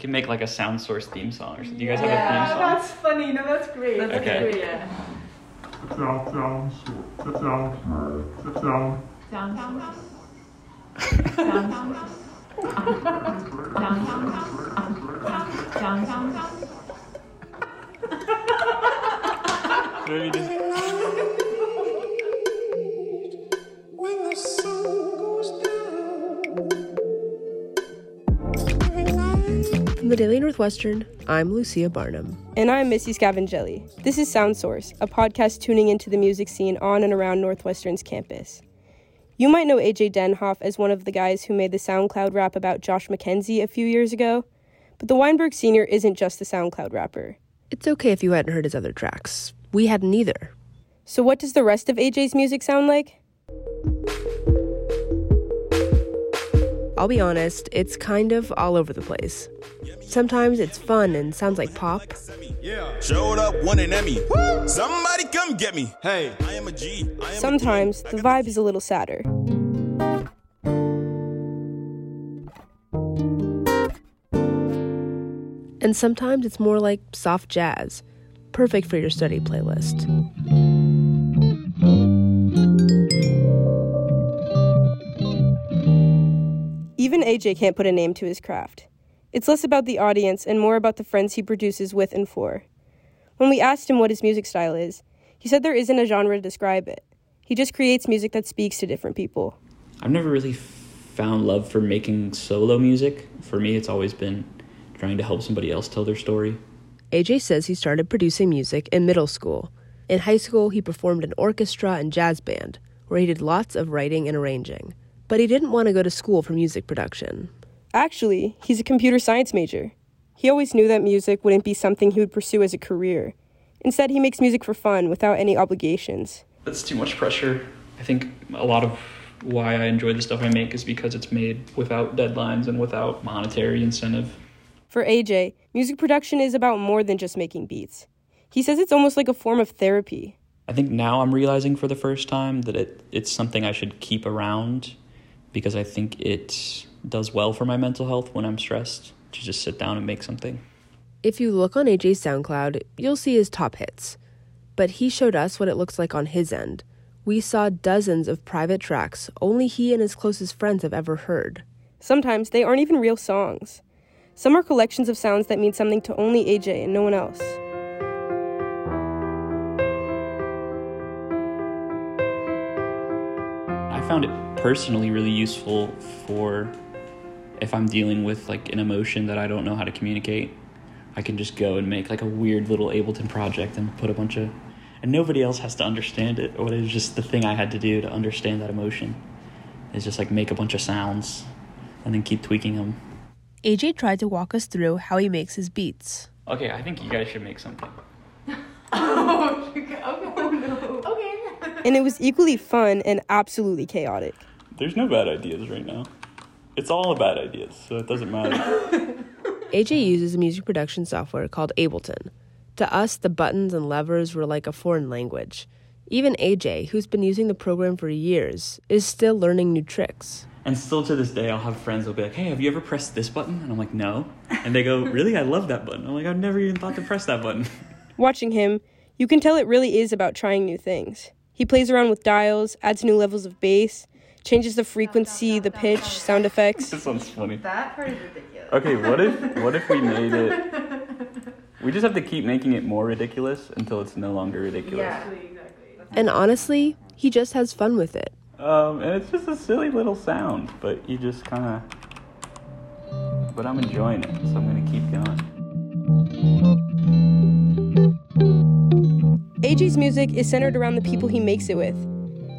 We can make like a sound source theme song or something. Do you guys Yeah, have a theme song? that's funny. No, that's great. That's Okay. great, yeah. Sound, sound, sound, sound, sound. Sound source. Sound source. Sound source. Sound the Daily Northwestern, I'm Lucia Barnum. And I'm Missy Scavangelli. This is Sound Source, a podcast tuning into the music scene on and around Northwestern's campus. You might know AJ Denhoff as one of the guys who made the SoundCloud rap about Josh McKenzie a few years ago, but the Weinberg Senior isn't just a SoundCloud rapper. It's okay if you hadn't heard his other tracks. We hadn't either. So, what does the rest of AJ's music sound like? I'll be honest, it's kind of all over the place. Sometimes it's fun and sounds like pop. Yeah. Showed up, won an Emmy. Somebody come get me. Hey, I am a G. I am a Sometimes the vibe is a little sadder. And sometimes it's more like soft jazz, perfect for your study playlist. Even AJ can't put a name to his craft. It's less about the audience and more about the friends he produces with and for. When we asked him what his music style is, he said there isn't a genre to describe it. He just creates music that speaks to different people. I've never really found love for making solo music. For me, it's always been trying to help somebody else tell their story. AJ says he started producing music in middle school. In high school, he performed in orchestra and jazz band, where he did lots of writing and arranging. But he didn't want to go to school for music production. Actually, he's a computer science major. He always knew that music wouldn't be something he would pursue as a career. Instead, he makes music for fun without any obligations. That's too much pressure. I think a lot of why I enjoy the stuff I make is because it's made without deadlines and without monetary incentive. For AJ, music production is about more than just making beats. He says it's almost like a form of therapy. I think now I'm realizing for the first time that it, it's something I should keep around because I think it does well for my mental health when I'm stressed to just sit down and make something. If you look on AJ's SoundCloud, you'll see his top hits. But he showed us what it looks like on his end. We saw dozens of private tracks only he and his closest friends have ever heard. Sometimes they aren't even real songs. Some are collections of sounds that mean something to only AJ and no one else. I found it personally really useful for if I'm dealing with like an emotion that I don't know how to communicate. I can just go and make like a weird little Ableton project and put a bunch of and nobody else has to understand it. Or it's just the thing I had to do to understand that emotion is just like make a bunch of sounds and then keep tweaking them. AJ tried to walk us through how he makes his beats. Okay, I think you guys should make something. oh, oh Okay. And it was equally fun and absolutely chaotic. There's no bad ideas right now. It's all bad ideas, so it doesn't matter. AJ uses a music production software called Ableton. To us, the buttons and levers were like a foreign language. Even AJ, who's been using the program for years, is still learning new tricks. And still to this day, I'll have friends who'll be like, "Hey, have you ever pressed this button?" And I'm like, "No." And they go, "Really? I love that button." I'm like, "I've never even thought to press that button." Watching him, you can tell it really is about trying new things. He plays around with dials, adds new levels of bass, changes the frequency, the pitch, sound effects. this one's funny. That part is ridiculous. Okay, what if what if we made it? We just have to keep making it more ridiculous until it's no longer ridiculous. Yeah. exactly. And honestly, he just has fun with it. Um, and it's just a silly little sound, but you just kind of. But I'm enjoying it, so I'm gonna keep going. AJ's music is centered around the people he makes it with.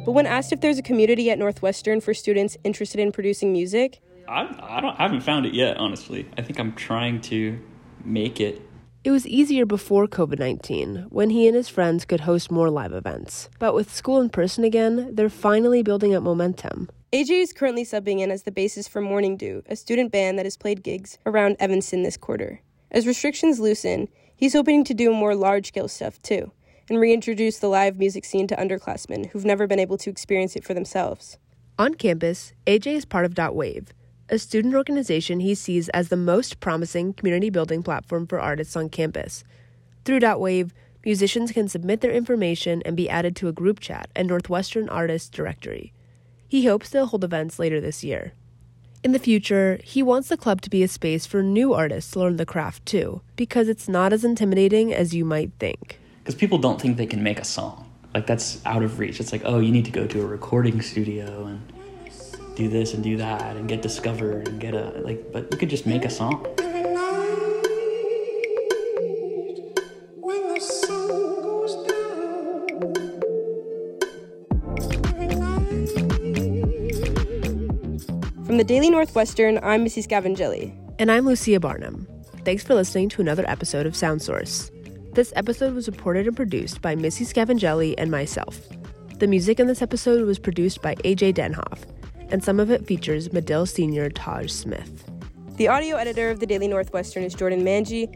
But when asked if there's a community at Northwestern for students interested in producing music, I I don't I haven't found it yet, honestly. I think I'm trying to make it. It was easier before COVID 19, when he and his friends could host more live events. But with school in person again, they're finally building up momentum. AJ is currently subbing in as the bassist for Morning Dew, a student band that has played gigs around Evanston this quarter. As restrictions loosen, he's hoping to do more large scale stuff too, and reintroduce the live music scene to underclassmen who've never been able to experience it for themselves. On campus, AJ is part of Dot Wave, a student organization he sees as the most promising community building platform for artists on campus. Through Dotwave, musicians can submit their information and be added to a group chat and Northwestern Artists Directory. He hopes they'll hold events later this year. In the future, he wants the club to be a space for new artists to learn the craft too, because it's not as intimidating as you might think. Because people don't think they can make a song. Like that's out of reach. It's like, oh, you need to go to a recording studio and do this and do that and get discovered and get a like but you could just make a song. Every night when the sun goes down. Every night. From the Daily Northwestern, I'm Missy Scavangeli. And I'm Lucia Barnum. Thanks for listening to another episode of Sound Source. This episode was reported and produced by Missy Scavangeli and myself. The music in this episode was produced by AJ Denhoff, and some of it features Medill Senior Taj Smith. The audio editor of the Daily Northwestern is Jordan Manji.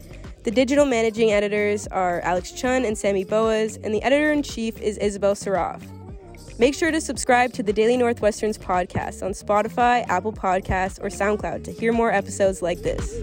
The digital managing editors are Alex Chun and Sammy Boas, and the editor in chief is Isabelle Sarraf. Make sure to subscribe to the Daily Northwestern's podcast on Spotify, Apple Podcasts, or SoundCloud to hear more episodes like this.